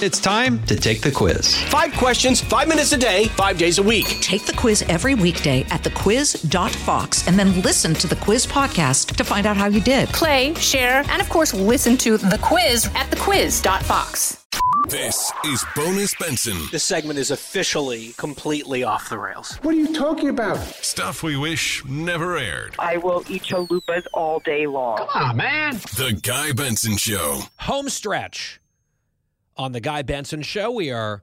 It's time to take the quiz. Five questions, five minutes a day, five days a week. Take the quiz every weekday at thequiz.fox and then listen to the quiz podcast to find out how you did. Play, share, and of course, listen to the quiz at thequiz.fox. This is Bonus Benson. This segment is officially completely off the rails. What are you talking about? Stuff we wish never aired. I will eat chalupas all day long. Come on, man. The Guy Benson Show. home stretch on the Guy Benson Show. We are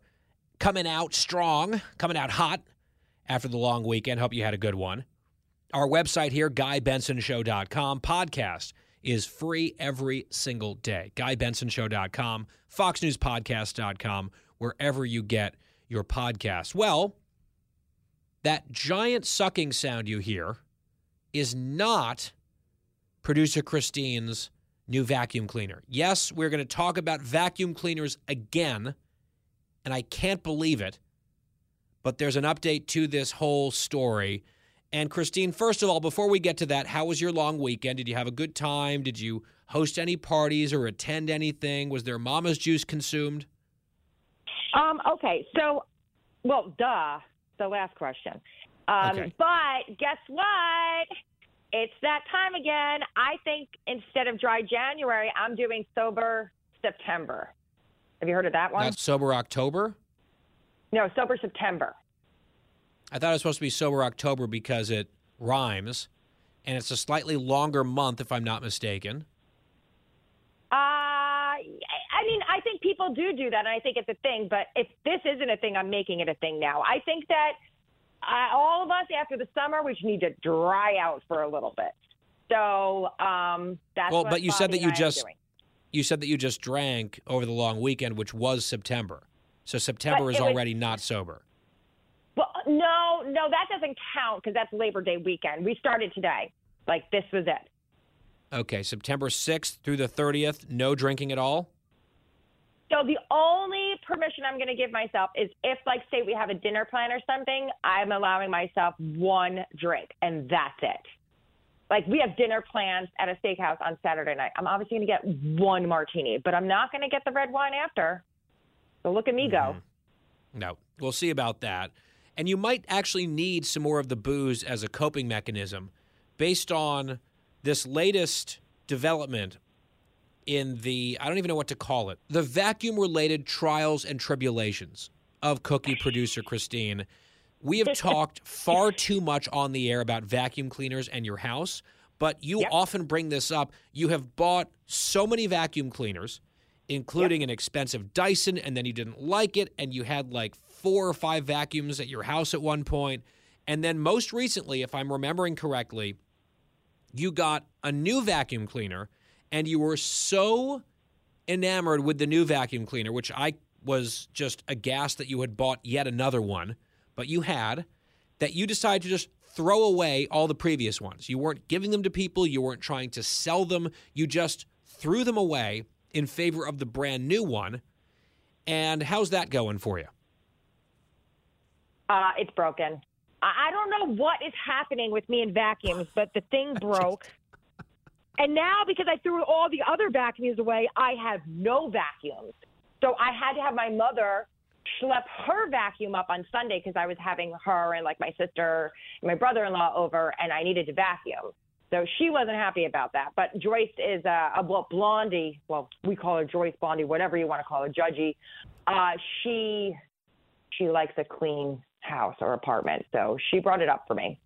coming out strong, coming out hot after the long weekend. Hope you had a good one. Our website here, GuyBensonShow.com. Podcast is free every single day. GuyBensonShow.com, FoxNewsPodcast.com, wherever you get your podcast. Well, that giant sucking sound you hear is not producer Christine's new vacuum cleaner. Yes, we're going to talk about vacuum cleaners again, and I can't believe it, but there's an update to this whole story. And Christine, first of all, before we get to that, how was your long weekend? Did you have a good time? Did you host any parties or attend anything? Was there mama's juice consumed? Um, okay, so, well, duh, the last question. Um, Okay. But guess what? It's that time again. I think instead of dry January, I'm doing sober September. Have you heard of that one? That's sober October? no, sober September. I thought it was supposed to be sober October because it rhymes, and it's a slightly longer month, if I'm not mistaken. Uh, I mean, I think people do do that, and I think it's a thing. But if this isn't a thing, I'm making it a thing now. I think that uh, all of us after the summer, we just need to dry out for a little bit. So um, that's Well, what but you said that you I just- You said that you just drank over the long weekend, which was September. So September But is it was- already not sober. Well, no, no, that doesn't count because that's Labor Day weekend. We started today. Like this was it. Okay, September 6th through the 30th, no drinking at all? So the only permission I'm going to give myself is if, like, say we have a dinner plan or something, I'm allowing myself one drink, and that's it. Like we have dinner plans at a steakhouse on Saturday night. I'm obviously going to get one martini, but I'm not going to get the red wine after. So look at me go. Mm-hmm. No. We'll see about that. And you might actually need some more of the booze as a coping mechanism based on this latest development in the, I don't even know what to call it, the vacuum related trials and tribulations of cookie producer Christine. We have talked far too much on the air about vacuum cleaners and your house, but you Yep. often bring this up. You have bought so many vacuum cleaners, including an expensive Dyson, and then you didn't like it, and you had like four or five vacuums at your house at one point. And then most recently, if I'm remembering correctly, you got a new vacuum cleaner and you were so enamored with the new vacuum cleaner, which I was just aghast that you had bought yet another one, but you had, that you decided to just throw away all the previous ones. You weren't giving them to people, you weren't trying to sell them, you just threw them away in favor of the brand new one. And how's that going for you? Uh, it's broken. I I don't know what is happening with me and vacuums, but the thing broke. And now, because I threw all the other vacuums away, I have no vacuums. So I had to have my mother schlep her vacuum up on Sunday because I was having her and like my sister and my brother-in-law over, and I needed to vacuum. So she wasn't happy about that. But Joyce is a, a well, Blondie. Well, we call her Joyce Blondie, whatever you want to call her, Judgy. Uh, she she likes a clean house or apartment, so she brought it up for me.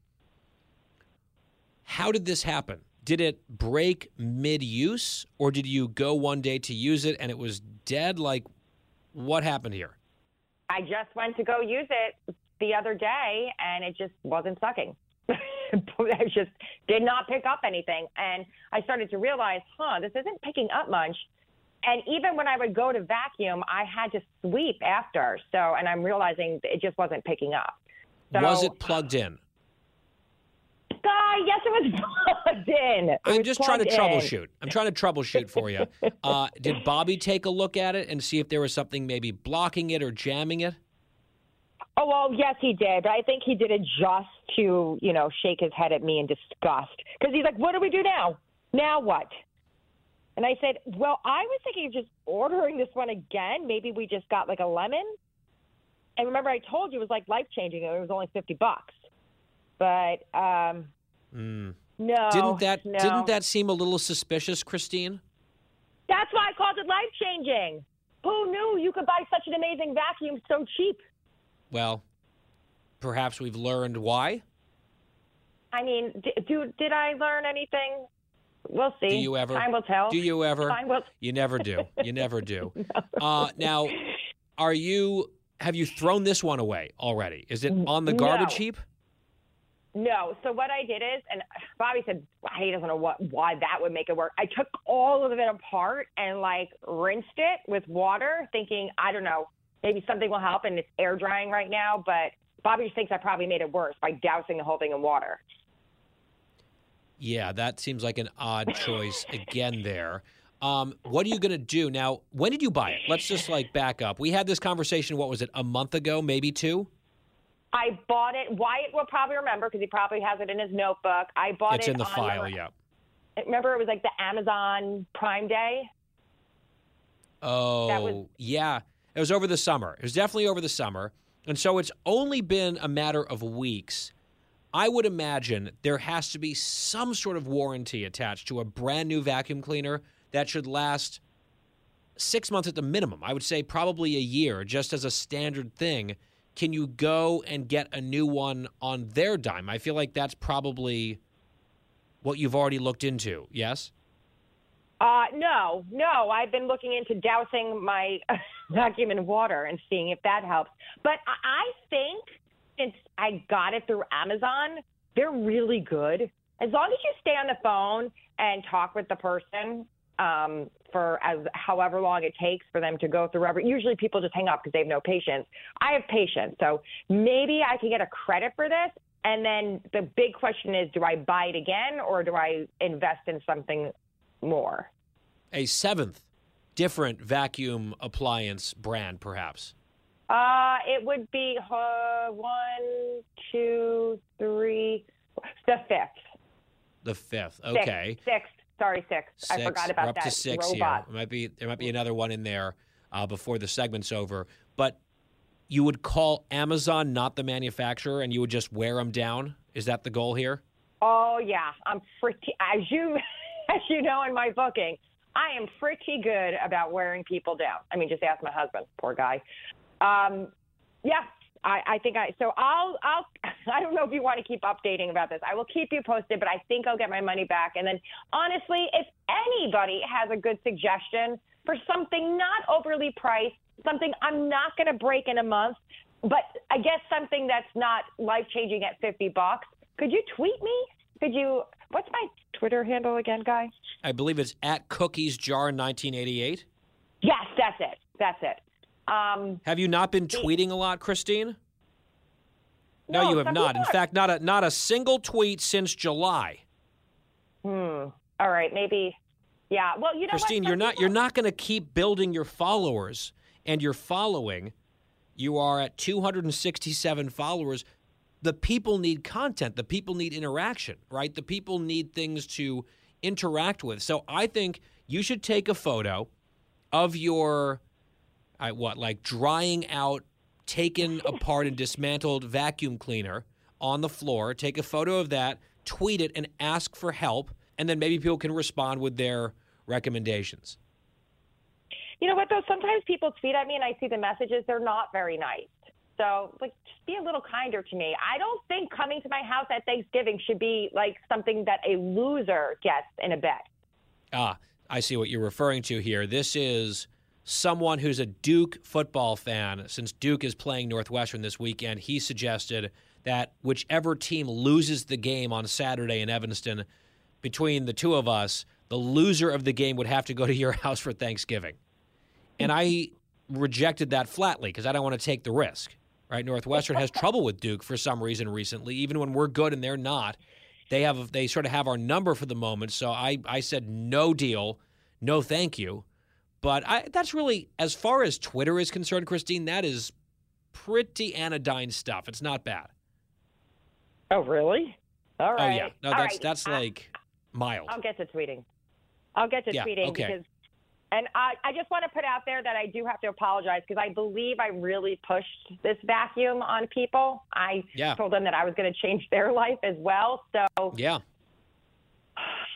How did this happen? Did it break mid use or did you go one day to use it and it was dead? Like, what happened here? I just went to go use it the other day, and it just wasn't sucking. I just did not pick up anything, and I started to realize, huh, this isn't picking up much. And even when I would go to vacuum, I had to sweep after. So, and I'm realizing it just wasn't picking up. So, was it plugged in? Guy, yes, it was plugged in. It I'm just trying to in. troubleshoot. I'm trying to troubleshoot for you. Uh, did Bobby take a look at it and see if there was something maybe blocking it or jamming it? Oh well, yes, he did. But I think he did it just to, you know, shake his head at me in disgust because he's like, "What do we do now? Now what?" And I said, Well, I was thinking of just ordering this one again. Maybe we just got like a lemon. And remember, I told you it was like life changing. It was only 50 bucks. But um, Mm. no. Didn't that no. didn't that seem a little suspicious, Christine? That's why I called it life changing. Who knew you could buy such an amazing vacuum so cheap? Well, perhaps we've learned why. I mean, d- do, did I learn anything? We'll see. Do you ever? Time will tell. Do you ever? Time will. You never do. You never do. Uh, now, are you? Have you thrown this one away already? Is it on the garbage No. heap? No. So what I did is, and Bobby said he doesn't know what why that would make it work. I took all of it apart and like rinsed it with water, thinking I don't know, maybe something will help. And it's air drying right now, but Bobby just thinks I probably made it worse by dousing the whole thing in water. Yeah, that seems like an odd choice again there. Um, what are you going to do now? When did you buy it? Let's just like back up. We had this conversation. What was it? A month ago, maybe two. I bought it. Wyatt will probably remember because he probably has it in his notebook. I bought it's it in the on file. Yeah. Remember, it was like the Amazon Prime Day. Oh, was- yeah. It was over the summer. It was definitely over the summer. And so it's only been a matter of weeks. I would imagine there has to be some sort of warranty attached to a brand new vacuum cleaner that should last six months at the minimum. I would say probably a year, just as a standard thing. Can you go and get a new one on their dime? I feel like that's probably what you've already looked into. Yes? Uh, no, no. I've been looking into dousing my vacuum in water and seeing if that helps. But I I think since I got it through Amazon, they're really good. As long as you stay on the phone and talk with the person um, for as however long it takes for them to go through every. Usually, people just hang up because they have no patience. I have patience, so maybe I can get a credit for this. And then the big question is, do I buy it again or do I invest in something more? a seventh different vacuum appliance brand, perhaps. Uh, it would be uh, one, two, three, the fifth. The fifth. Sixth. Okay. Sixth. Sorry, six. I Six. forgot We're about up that to six robot. here. It might be there might be another one in there uh, before the segment's over. But you would call Amazon not the manufacturer, and you would just wear them down. Is that the goal here? Oh yeah, I'm pretty. As you, as you know, in my booking, I am pretty good about wearing people down. I mean, just ask my husband. Poor guy. Um, yeah, I, I think I. So I'll, I'll. I don't know if you want to keep updating about this. I will keep you posted, but I think I'll get my money back. And then, honestly, if anybody has a good suggestion for something not overly priced, something I'm not going to break in a month, but I guess something that's not life changing at 50 bucks, could you tweet me? Could you? What's my Twitter handle again, guy? I believe it's at Cookies Jar 1988. Yes, that's it. That's it. Um, Have you not been tweeting a lot, Christine? No, No, you have not. In fact, not a not a single tweet since July. hmm. All right, maybe. Yeah. Well, you know? Christine, you're not people- you're not going to keep building your followers and your following. You are at 267 followers. The people need content. The people need interaction, right? The people need things to interact with. So I think you should take a photo of your I, what like drying out, taken apart and dismantled vacuum cleaner on the floor. Take a photo of that, tweet it, and ask for help, and then maybe people can respond with their recommendations. You know what though? Sometimes people tweet at me and I see the messages. They're not very nice. So, like, just be a little kinder to me. I don't think coming to my house at Thanksgiving should be like something that a loser gets in a bet. Ah, I see what you're referring to here. This is someone who's a Duke football fan. Since Duke is playing Northwestern this weekend, he suggested that whichever team loses the game on Saturday in Evanston, between the two of us, the loser of the game would have to go to your house for Thanksgiving. And I rejected that flatly because I don't want to take the risk. Right? Northwestern has trouble with Duke for some reason recently, even when we're good and they're not. They have they sort of have our number for the moment. So I, I said no deal, no thank you. But I, that's really as far as Twitter is concerned, Christine. That is pretty anodyne stuff. It's not bad. Oh, really? All right. Oh yeah, no, All that's right. that's I- like mild. I'll get to tweeting. I'll get to Yeah, tweeting okay. because, and I, I just want to put out there that I do have to apologize because I believe I really pushed this vacuum on people. I Yeah. told them that I was going to change their life as well. So Yeah.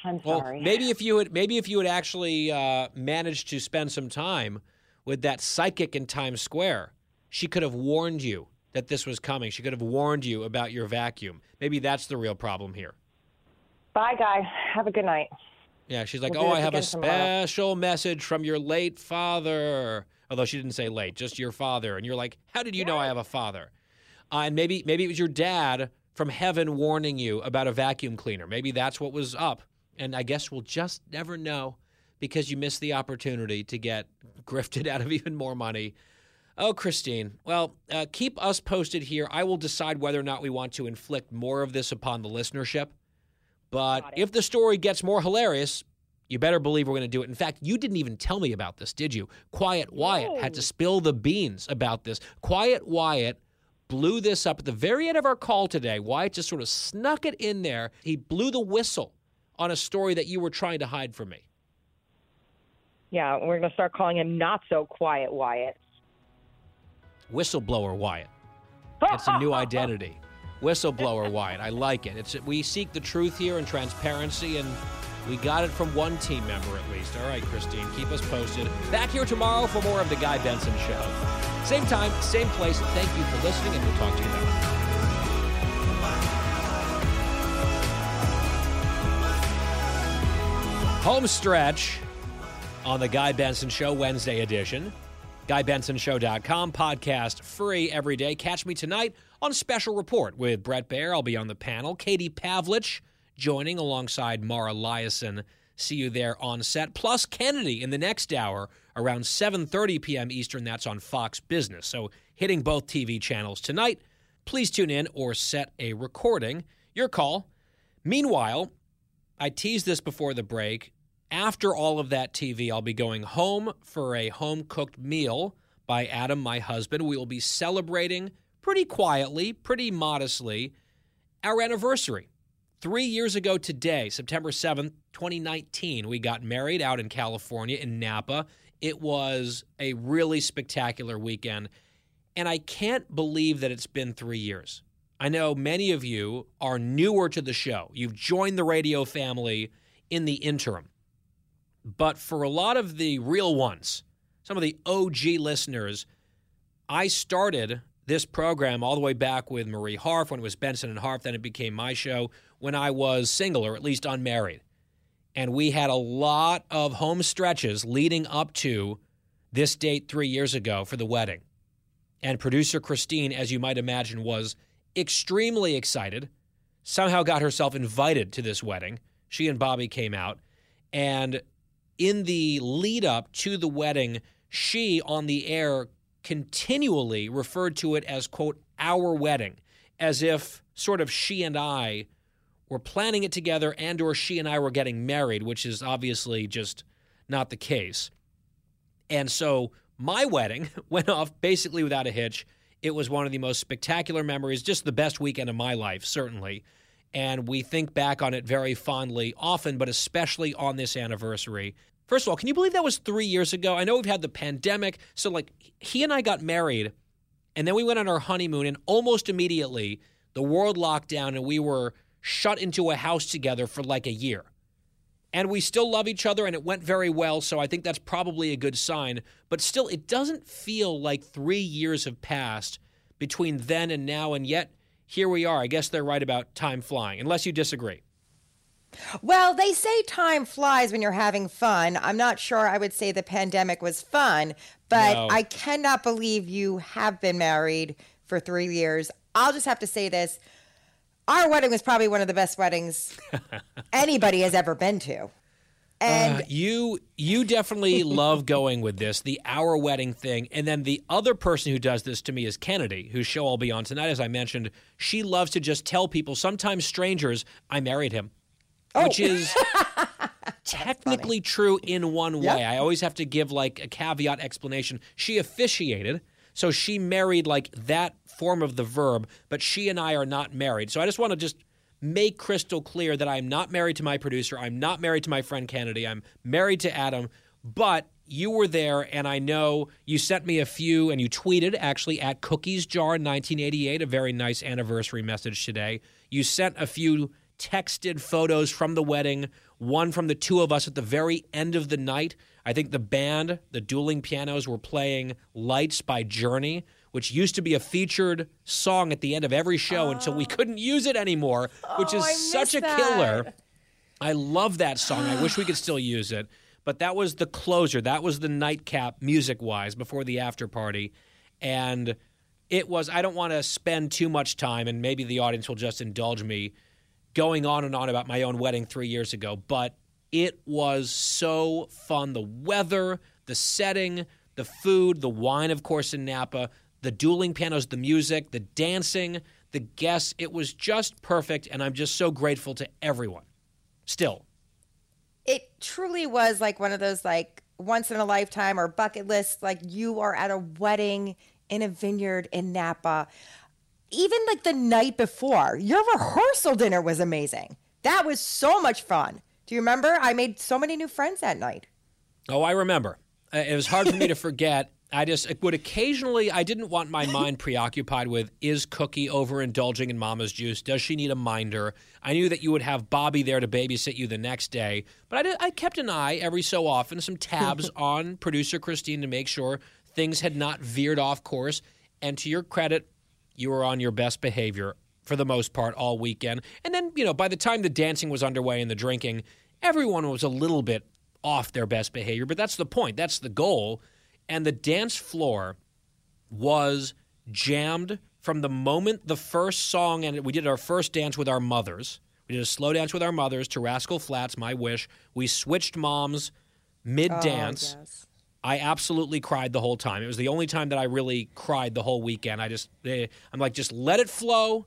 I'm Well, sorry. maybe if you had maybe if you had actually uh, managed to spend some time with that psychic in Times Square, she could have warned you that this was coming. She could have warned you about your vacuum. Maybe that's the real problem here. Bye, guy. Have a good night. Yeah, she's like, We'll "Oh, I have a again tomorrow." special message from your late father." Although she didn't say late, just your father, and you're like, "How did you know I have a father?" Uh, and maybe maybe it was your dad from heaven warning you about a vacuum cleaner. Maybe that's what was up. And I guess we'll just never know because you missed the opportunity to get grifted out of even more money. Oh, Christine. Well, uh, keep us posted here. I will decide whether or not we want to inflict more of this upon the listenership. But if the story gets more hilarious, you better believe we're going to do it. In fact, you didn't even tell me about this, did you? Quiet Wyatt had to spill the beans about this. Quiet Wyatt blew this up at the very end of our call today. Wyatt just sort of snuck it in there. He blew the whistle on a story that you were trying to hide from me. Yeah, we're going to start calling him not so quiet Wyatt. Whistleblower Wyatt. It's a new identity. Whistleblower Wyatt. I like it. It's we seek the truth here and transparency, and we got it from one team member at least. All right, Christine, keep us posted. Back here tomorrow for more of the Guy Benson Show. Same time, same place. Thank you for listening, and we'll talk to you then. Home stretch on the Guy Benson Show Wednesday edition. GuyBensonShow.com, podcast free every day. Catch me tonight on Special Report with Bret Baier. I'll be on the panel. Katie Pavlich joining alongside Mara Liasson. See you there on set. Plus Kennedy in the next hour around 7.30 p.m. Eastern. That's on Fox Business. So hitting both TV channels tonight. Please tune in or set a recording. Your call. Meanwhile, I teased this before the break. After all of that TV, I'll be going home for a home cooked meal by Adam, my husband. We will be celebrating pretty quietly, pretty modestly, our anniversary. Three years ago today, September 7th, 2019, we got married out in California in Napa. It was a really spectacular weekend. And I can't believe that it's been three years. I know many of you are newer to the show. You've joined the radio family in the interim. But for a lot of the real ones, some of the OG listeners, I started this program all the way back with Marie Harf when it was Benson and Harf. Then it became my show when I was single or at least unmarried. And we had a lot of home stretches leading up to this date three years ago for the wedding. And producer Christine, as you might imagine, was extremely excited, somehow got herself invited to this wedding. She and Bobby came out. And in the lead up to the wedding, she on the air continually referred to it as, quote, our wedding, as if sort of she and I were planning it together and or she and I were getting married, which is obviously just not the case. And so my wedding went off basically without a hitch. It was one of the most spectacular memories, just the best weekend of my life, certainly. And we think back on it very fondly, often, but especially on this anniversary. First of all, can you believe that was three years ago? I know we've had the pandemic. So, like, he and I got married, and then we went on our honeymoon, and almost immediately the world locked down, and we were shut into a house together for like a year. And we still love each other, and it went very well. So I think that's probably a good sign. But still, it doesn't feel like three years have passed between then and now. And yet, here we are. I guess they're right about time flying, unless you disagree. Well, they say time flies when you're having fun. I'm not sure I would say the pandemic was fun, but No. I cannot believe you have been married for three years. I'll just have to say this. Our wedding was probably one of the best weddings anybody has ever been to. And Uh, you you definitely love going with this, the our wedding thing. And then the other person who does this to me is Kennedy, whose show I'll be on tonight, as I mentioned. She loves to just tell people, sometimes strangers, I married him. Which is technically true in one way. I always have to give like a caveat explanation. She officiated, so she married like that form of the verb, but she and I are not married. So I just want to just make crystal clear that I'm not married to my producer. I'm not married to my friend Kennedy. I'm married to Adam. But you were there, and I know you sent me a few, and you tweeted actually at Cookies Jar 1988, a very nice anniversary message today. You sent a few texted photos from the wedding, one from the two of us at the very end of the night. I think the band, the dueling pianos, were playing Lights by Journey, which used to be a featured song at the end of every show until we couldn't use it anymore, which is Oh, I such a miss killer. I love that song. I wish we could still use it. But that was the closer. That was the nightcap music wise before the after party. And it was, I don't want to spend too much time, and maybe the audience will just indulge me going on and on about my own wedding three years ago. But it was so fun. The weather, the setting, the food, the wine, of course, in Napa, the dueling pianos, the music, the dancing, the guests. It was just perfect. And I'm just so grateful to everyone. Still. it truly was like one of those like once in a lifetime or bucket list like you are at a wedding in a vineyard in Napa even like the night before your rehearsal dinner was amazing that was so much fun do you remember I made so many new friends that night Oh, I remember. Uh, It was hard for me to forget. I just would occasionally. I didn't want my mind preoccupied with is Cookie overindulging in Mama's juice? Does she need a minder? I knew that you would have Bobby there to babysit you the next day, but I, did, I kept an eye every so often, some tabs on producer Christine to make sure things had not veered off course. And to your credit, you were on your best behavior for the most part all weekend. And then, you know, by the time the dancing was underway and the drinking, everyone was a little bit off their best behavior, but that's the point. That's the goal. And the dance floor was jammed from the moment the first song and we did our first dance with our mothers. We did a slow dance with our mothers to Rascal Flatts, My Wish. We switched moms mid dance. I absolutely cried the whole time. It was the only time that I really cried the whole weekend. I just, eh, I'm like, just let it flow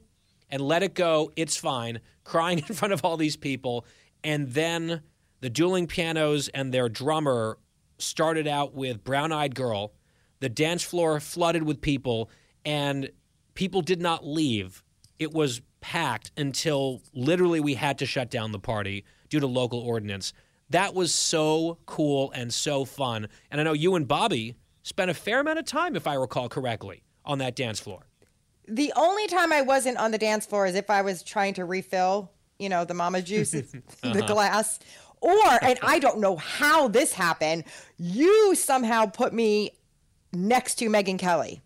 and let it go. It's fine. Crying in front of all these people. And then the dueling pianos and their drummer started out with Brown Eyed Girl. The dance floor flooded with people, and people did not leave. It was packed until literally we had to shut down the party due to local ordinance. That was so cool and so fun. And I know you and Bobby spent a fair amount of time, if I recall correctly, on that dance floor. the only time I wasn't on the dance floor is if I was trying to refill you know the mama juice the uh-huh. glass or and I don't know how this happened you somehow put me next to Megyn Kelly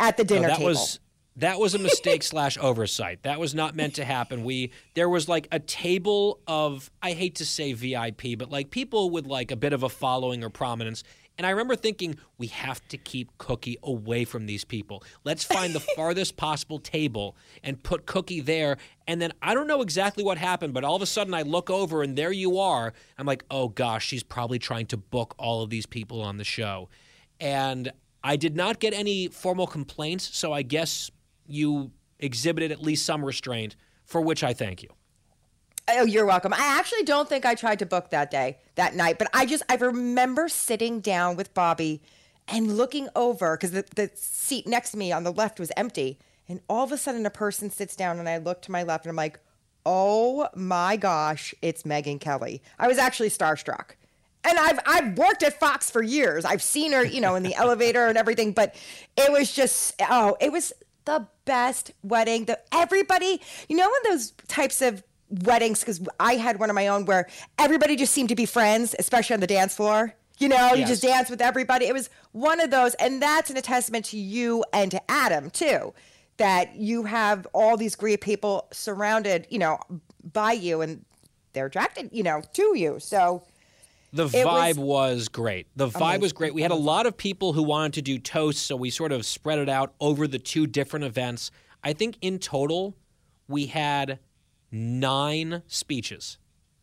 at the No, dinner that table was that was a mistake slash oversight. That was not meant to happen. We there was like a table of I hate to say VIP, but like people with like a bit of a following or prominence. And I remember thinking we have to keep Cookie away from these people. Let's find the farthest possible table and put Cookie there. And then I don't know exactly what happened, but all of a sudden I look over and there you are. I'm like, oh gosh, she's probably trying to book all of these people on the show. And I did not get any formal complaints, so I guess you exhibited at least some restraint, for which I thank you. Oh, you're welcome. I actually don't think I tried to book that day, that night, but I just I remember sitting down with Bobby and looking over because the, the seat next to me on the left was empty, and all of a sudden a person sits down, and I look to my left, and I'm like, "Oh my gosh, it's Megyn Kelly." I was actually starstruck. And I've I've worked at Fox for years. I've seen her, you know, in the elevator and everything, but it was just oh, it was the best wedding. The everybody, you know, in those types of weddings because I had one of my own where everybody just seemed to be friends, especially on the dance floor. You know, you just dance with everybody. It was one of those, and that's an testament to you and to Adam too, that you have all these great people surrounded, you know, by you, and they're attracted, you know, to you. So The vibe was was, great. The vibe was great. We had a lot of people who wanted to do toasts, so we sort of spread it out over the two different events. I think in total, we had nine speeches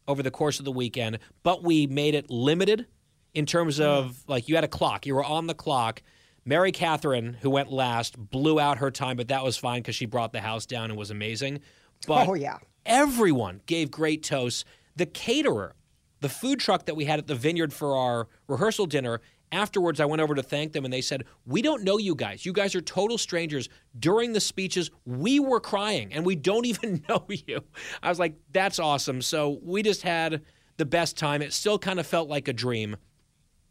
over the course of the weekend, but we made it limited in terms hmm. of like you had a clock, you were on the clock. Mary Katharine, who went last, blew out her time, but that was fine because she brought the house down and was amazing. But Oh, yeah. everyone gave great toasts. The caterer, the food truck that we had at the vineyard for our rehearsal dinner, Afterwards, I went over to thank them and they said, We don't know you guys. You guys are total strangers. During the speeches, we were crying and we don't even know you. I was like, That's awesome. So we just had the best time. It still kind of felt like a dream.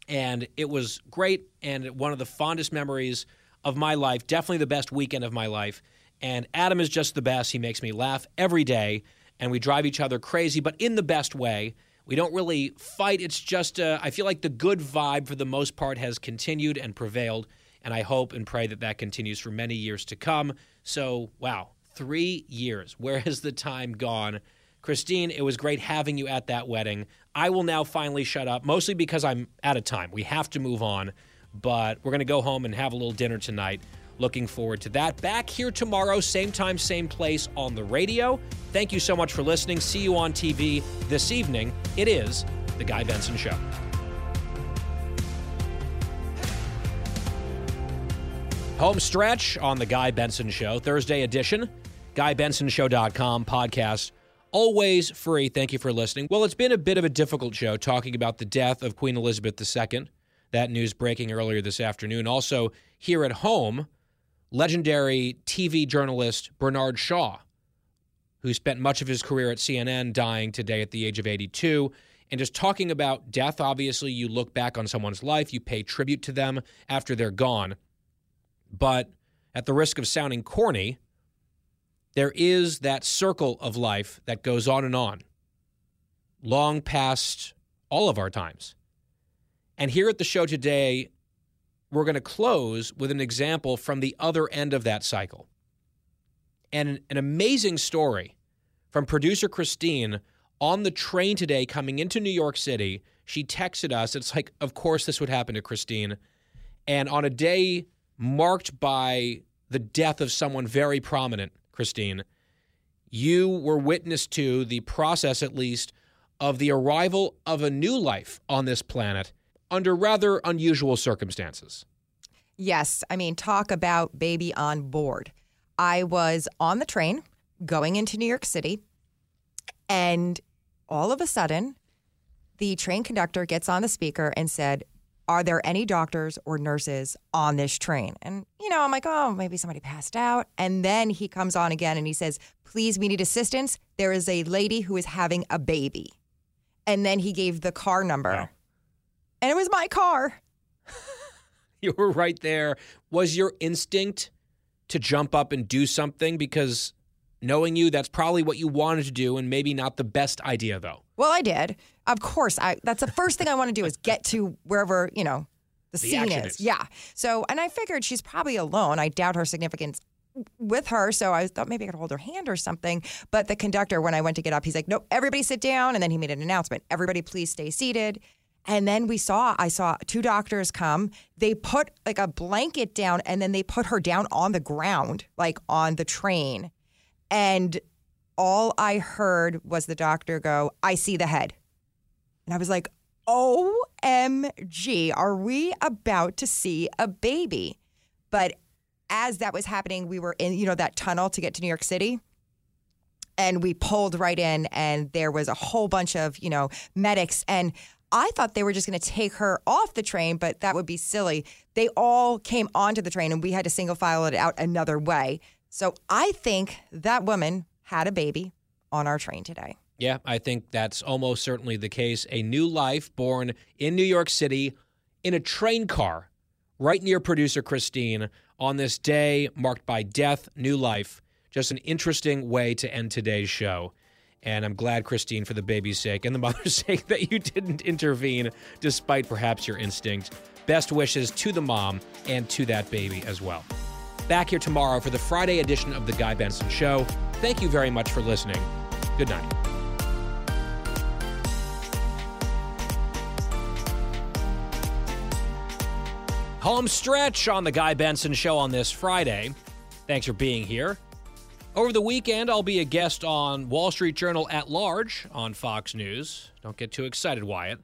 And it was great and one of the fondest memories of my life. Definitely the best weekend of my life. And Adam is just the best. He makes me laugh every day and we drive each other crazy, but in the best way. We don't really fight. It's just, uh, I feel like the good vibe for the most part has continued and prevailed. And I hope and pray that that continues for many years to come. So, wow, three years. Where has the time gone? Christine, it was great having you at that wedding. I will now finally shut up, mostly because I'm out of time. We have to move on, but we're going to go home and have a little dinner tonight. Looking forward to that. Back here tomorrow, same time, same place on the radio. Thank you so much for listening. See you on TV this evening. It is The Guy Benson Show. Home stretch on The Guy Benson Show, Thursday edition. GuyBensonShow.com podcast. Always free. Thank you for listening. Well, it's been a bit of a difficult show talking about the death of Queen Elizabeth II. That news breaking earlier this afternoon. Also, here at home, legendary TV journalist Bernard Shaw, who spent much of his career at CNN, dying today at the age of 82. And just talking about death, obviously, you look back on someone's life, you pay tribute to them after they're gone. But at the risk of sounding corny, there is that circle of life that goes on and on, long past all of our times. And here at the show today, we're going to close with an example from the other end of that cycle. And an, an amazing story from producer Christine on the train today coming into New York City. She texted us. It's like, of course, this would happen to Christine. And on a day marked by the death of someone very prominent, Christine, you were witness to the process, at least, of the arrival of a new life on this planet under rather unusual circumstances. Yes. I mean, talk about baby on board. I was on the train going into New York City, and all of a sudden, the train conductor gets on the speaker and said, Are there any doctors or nurses on this train? And, you know, I'm like, Oh, maybe somebody passed out. And then he comes on again and he says, Please, we need assistance. There is a lady who is having a baby. And then he gave the car number. Wow. And it was my car. You were right there. Was your instinct to jump up and do something? Because knowing you, that's probably what you wanted to do, and maybe not the best idea, though. Well, I did. Of course, I that's the first thing I want to do is get to wherever, you know, the, The scene is. is. Yeah. So, and I figured she's probably alone. I doubt her significance with her, so I thought maybe I could hold her hand or something. But the conductor, when I went to get up, he's like, "Nope, everybody sit down." And then he made an announcement: "Everybody, please stay seated." And then we saw, I saw two doctors come. They put like a blanket down, and then they put her down on the ground, like on the train. And all I heard was the doctor go, "I see the head." And I was like, OMG, are we about to see a baby? But as that was happening, we were in, you know, that tunnel to get to New York City. And we pulled right in, and there was a whole bunch of, you know, medics. And I thought they were just going to take her off the train, but that would be silly. They all came onto the train, and we had to single file it out another way. So I think that woman had a baby on our train today. Yeah, I think that's almost certainly the case. A new life born in New York City in a train car right near producer Christine on this day marked by death, new life. Just an interesting way to end today's show. And I'm glad, Christine, for the baby's sake and the mother's sake, that you didn't intervene despite perhaps your instinct. Best wishes to the mom and to that baby as well. Back here tomorrow for the Friday edition of The Guy Benson Show. Thank you very much for listening. Good night. Home stretch on the Guy Benson Show on this Friday. Thanks for being here. Over the weekend, I'll be a guest on Wall Street Journal at Large on Fox News. Don't get too excited, Wyatt.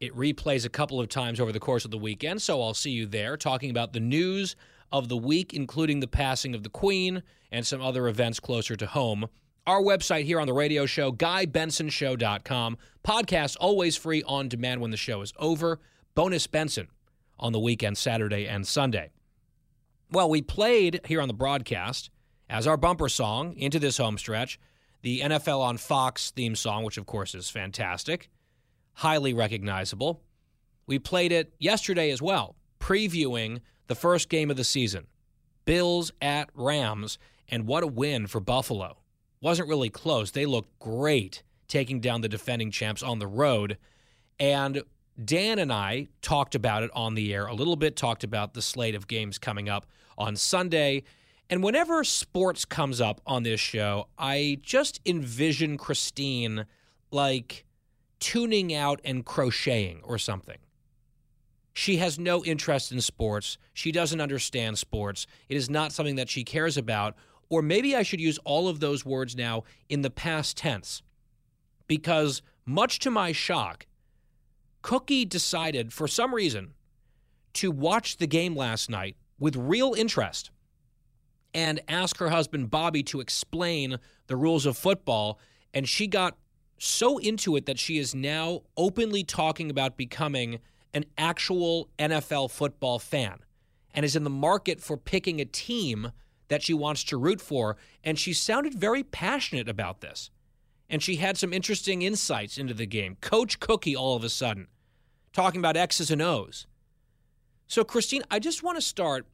It replays a couple of times over the course of the weekend, so I'll see you there talking about the news of the week, including the passing of the Queen and some other events closer to home. Our website here on the radio show, GuyBensonShow.com. Podcast always free on demand when the show is over. Bonus Benson on the weekend, Saturday and Sunday. Well, we played here on the broadcast as our bumper song into this home stretch the NFL on Fox theme song, which of course is fantastic, highly recognizable. We played it yesterday as well, previewing the first game of the season Bills at Rams, and what a win for Buffalo. Wasn't really close. They looked great taking down the defending champs on the road. And Dan and I talked about it on the air a little bit, talked about the slate of games coming up on Sunday. And whenever sports comes up on this show, I just envision Christine like tuning out and crocheting or something. She has no interest in sports. She doesn't understand sports. It is not something that she cares about. Or maybe I should use all of those words now in the past tense. Because, much to my shock, Cookie decided for some reason to watch the game last night with real interest and ask her husband Bobby to explain the rules of football. And she got so into it that she is now openly talking about becoming an actual NFL football fan and is in the market for picking a team that she wants to root for. And she sounded very passionate about this. And she had some interesting insights into the game. Coach Cookie, all of a sudden, talking about X's and O's. So, Christine, I just want to start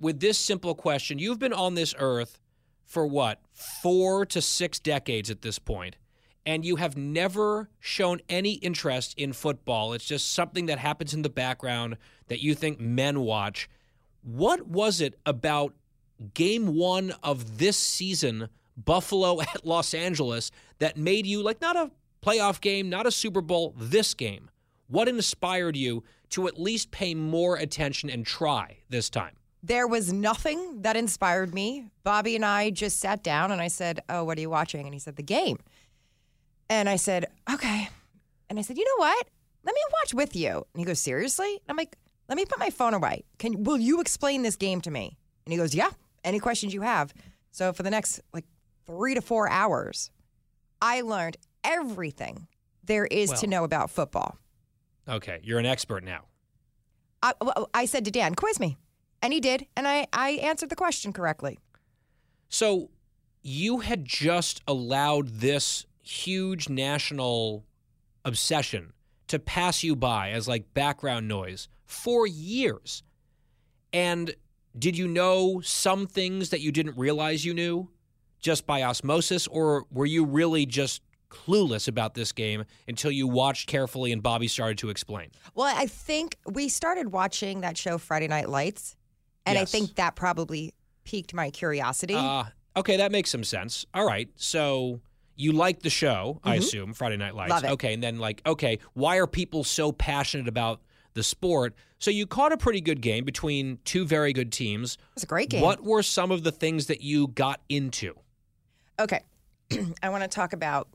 with this simple question. You've been on this earth for what, four to six decades at this point, and you have never shown any interest in football. It's just something that happens in the background that you think men watch. What was it about game one of this season, Buffalo at Los Angeles, that made you like not a playoff game, not a Super Bowl, this game? What inspired you to at least pay more attention and try this time? There was nothing that inspired me. Bobby and I just sat down and I said, Oh, what are you watching? And he said, The game. And I said, Okay. And I said, You know what? Let me watch with you. And he goes, Seriously? And I'm like, Let me put my phone away. Can will you explain this game to me? And he goes, Yeah. Any questions you have. So for the next like three to four hours, I learned everything there is Well- to know about football. Okay, you're an expert now. I, well, I said to Dan, quiz me. And he did. And I, I answered the question correctly. So you had just allowed this huge national obsession to pass you by as like background noise for years. And did you know some things that you didn't realize you knew just by osmosis, or were you really just clueless about this game until you watched carefully and Bobby started to explain? Well, I think we started watching that show Friday Night Lights. And I think that probably piqued my curiosity. Uh, okay, that makes some sense. All right, so you like the show, I assume, Friday Night Lights. Mm-hmm. Love it. Okay, and then like, okay, why are people so passionate about the sport? So you caught a pretty good game between two very good teams. it was a great game. What were some of the things that you got into? Okay. I want to talk about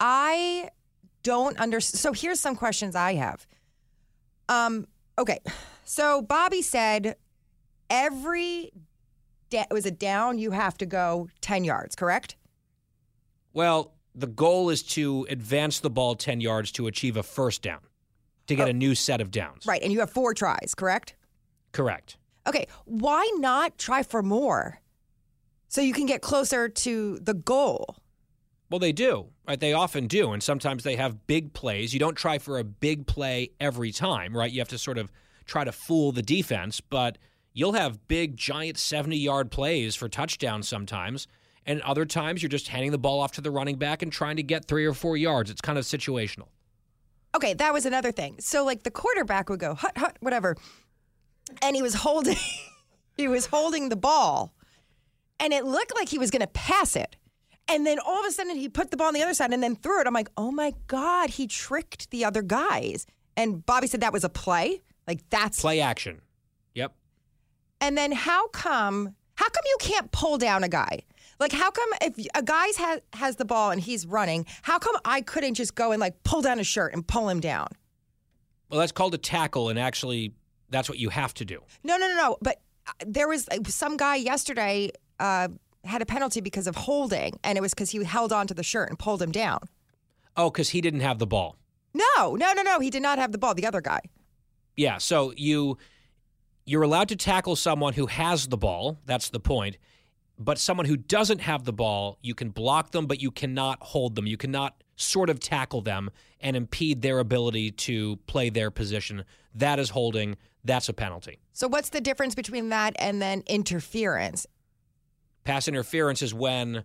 I don't understand. So here's some questions I have. Um okay. So Bobby said every da- was it down you have to go 10 yards, correct? Well, the goal is to advance the ball 10 yards to achieve a first down, to get oh. a new set of downs. Oh. Right, and you have four tries, correct? Correct. Okay, why not try for more? So you can get closer to the goal. Well, they do. Right? They often do. And sometimes they have big plays. You don't try for a big play every time, right? You have to sort of try to fool the defense, but you'll have big, giant 70 yard plays for touchdowns sometimes. And other times you're just handing the ball off to the running back and trying to get three or four yards. It's kind of situational. Okay, that was another thing. So like the quarterback would go hut hut whatever, and he was holding he was holding the ball, and it looked like he was going to pass it, and then all of a sudden he put the ball on the other side and then threw it. I'm like, oh my god, he tricked the other guys. And Bobby said that was a play. Like that's Play action. And then how come how come you can't pull down a guy? Like how come if a guy's has has the ball and he's running, how come I couldn't just go and like pull down his shirt and pull him down? Well, that's called a tackle, and actually, that's what you have to do. No, no, no, no. But uh, there was uh, some guy yesterday uh, had a penalty because of holding, and it was because he held on to the shirt and pulled him down. Oh, because he didn't have the ball. No, no, no, no. He did not have the ball. The other guy. Yeah, so you you're allowed to tackle someone who has the ball. That's the point. But someone who doesn't have the ball, you can block them, but you cannot hold them. You cannot sort of tackle them and impede their ability to play their position. That is holding. That's a penalty. So what's the difference between that and then interference? Pass interference is when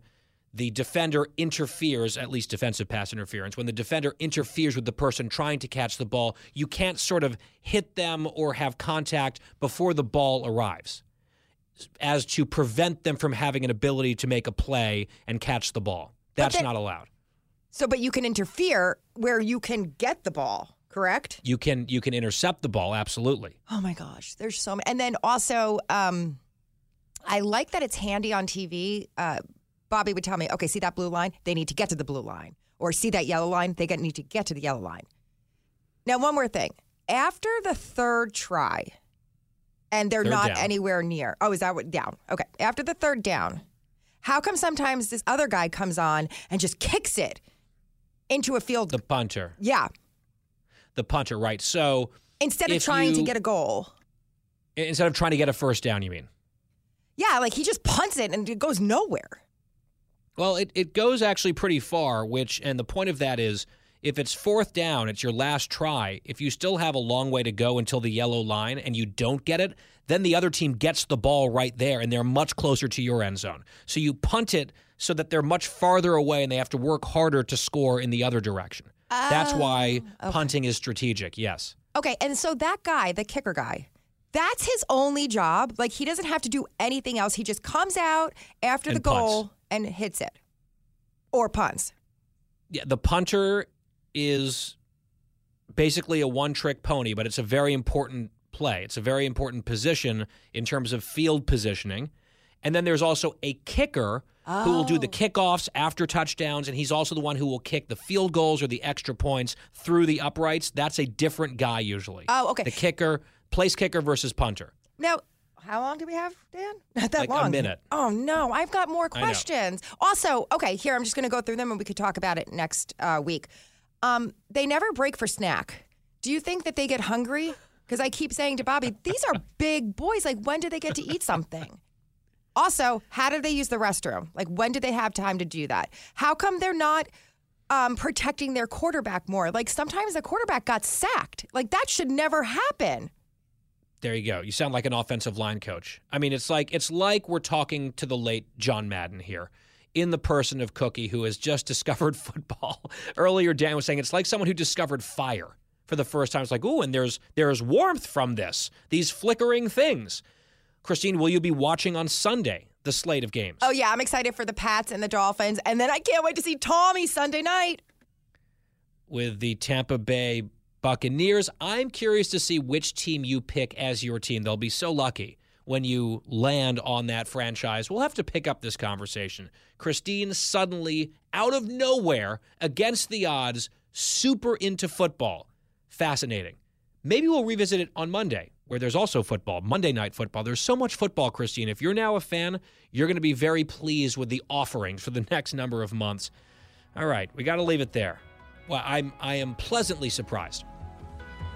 the defender interferes, at least defensive pass interference, when the defender interferes with the person trying to catch the ball, you can't sort of hit them or have contact before the ball arrives as to prevent them from having an ability to make a play and catch the ball. That's then- not allowed. So, but you can interfere where you can get the ball, correct? You can you can intercept the ball absolutely. Oh my gosh, there's so many. And then also, um, I like that it's handy on TV. Uh, Bobby would tell me, okay, see that blue line? They need to get to the blue line. Or see that yellow line? They need to get to the yellow line. Now, one more thing. After the third try, and they're not down. anywhere near. Oh, is that what? Down. Okay. After the third down, how come sometimes this other guy comes on and just kicks it into a field? The punter, yeah. the punter, right? So Instead of trying to get a goal. instead of trying to get a first down, you mean? Yeah, like he just punts it and it goes nowhere. Well, it, it goes actually pretty far, which, and the point of that is if it's fourth down, it's your last try. If you still have a long way to go until the yellow line and you don't get it, then the other team gets the ball right there and they're much closer to your end zone. So you punt it so that they're much farther away and they have to work harder to score in the other direction. That's oh, why punting is strategic, yes. Okay, and so that guy, the kicker guy, that's his only job. Like he doesn't have to do anything else. He just comes out after And the goal punts. And hits it. Or punts. Yeah, the punter is basically a one trick pony, but it's a very important play. It's a very important position in terms of field positioning. And then there's also a kicker who will do the oh. kickoffs after touchdowns, and he's also the one who will kick the field goals or the extra points through the uprights. That's a different guy usually. Oh, okay. The kicker, place kicker versus punter. Now, how long do we have, Dan? Not that Like a minute. Oh no, I've got more questions. Also, okay, here I'm just going to go through them, and we could talk about it next uh, week. Um, they never break for snack. Do you think that they get hungry? Because I keep saying to Bobby, these are big boys. Like, when do they get to eat something? Also, how do they use the restroom? Like, when do they have time to do that? How come they're not um, protecting their quarterback more? Like, sometimes the quarterback got sacked. Like, that should never happen. There you go. You sound like an offensive line coach. I mean, it's like it's like we're talking to the late John Madden here, in the person of Cookie, who has just discovered football. Earlier, Dan was saying it's like someone who discovered fire for the first time. It's like, ooh, and there's there's warmth from this. These flickering things. Christine, will you be watching on Sunday the slate of games? Oh yeah, I'm excited for the Pats and the Dolphins, and then I can't wait to see Tommy Sunday night. with the Tampa Bay Buccaneers. I'm curious to see which team you pick as your team. They'll be so lucky when you land on that franchise. We'll have to pick up this conversation. Christine suddenly, out of nowhere, against the odds, super into football. Fascinating. Maybe we'll revisit it on Monday, where there's also football, Monday night football. There's so much football, Christine. If you're now a fan, you're going to be very pleased with the offerings for the next number of months. All right, we got to leave it there. Well, I'm I am pleasantly surprised.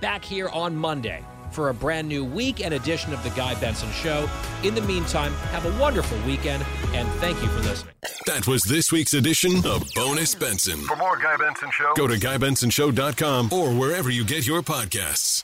Back here on Monday for a brand new week and edition of the Guy Benson Show. In the meantime, have a wonderful weekend and thank you for listening. That was this week's edition of Bonus Benson. For more Guy Benson Show, Go to GuyBensonShow.com or wherever you get your podcasts.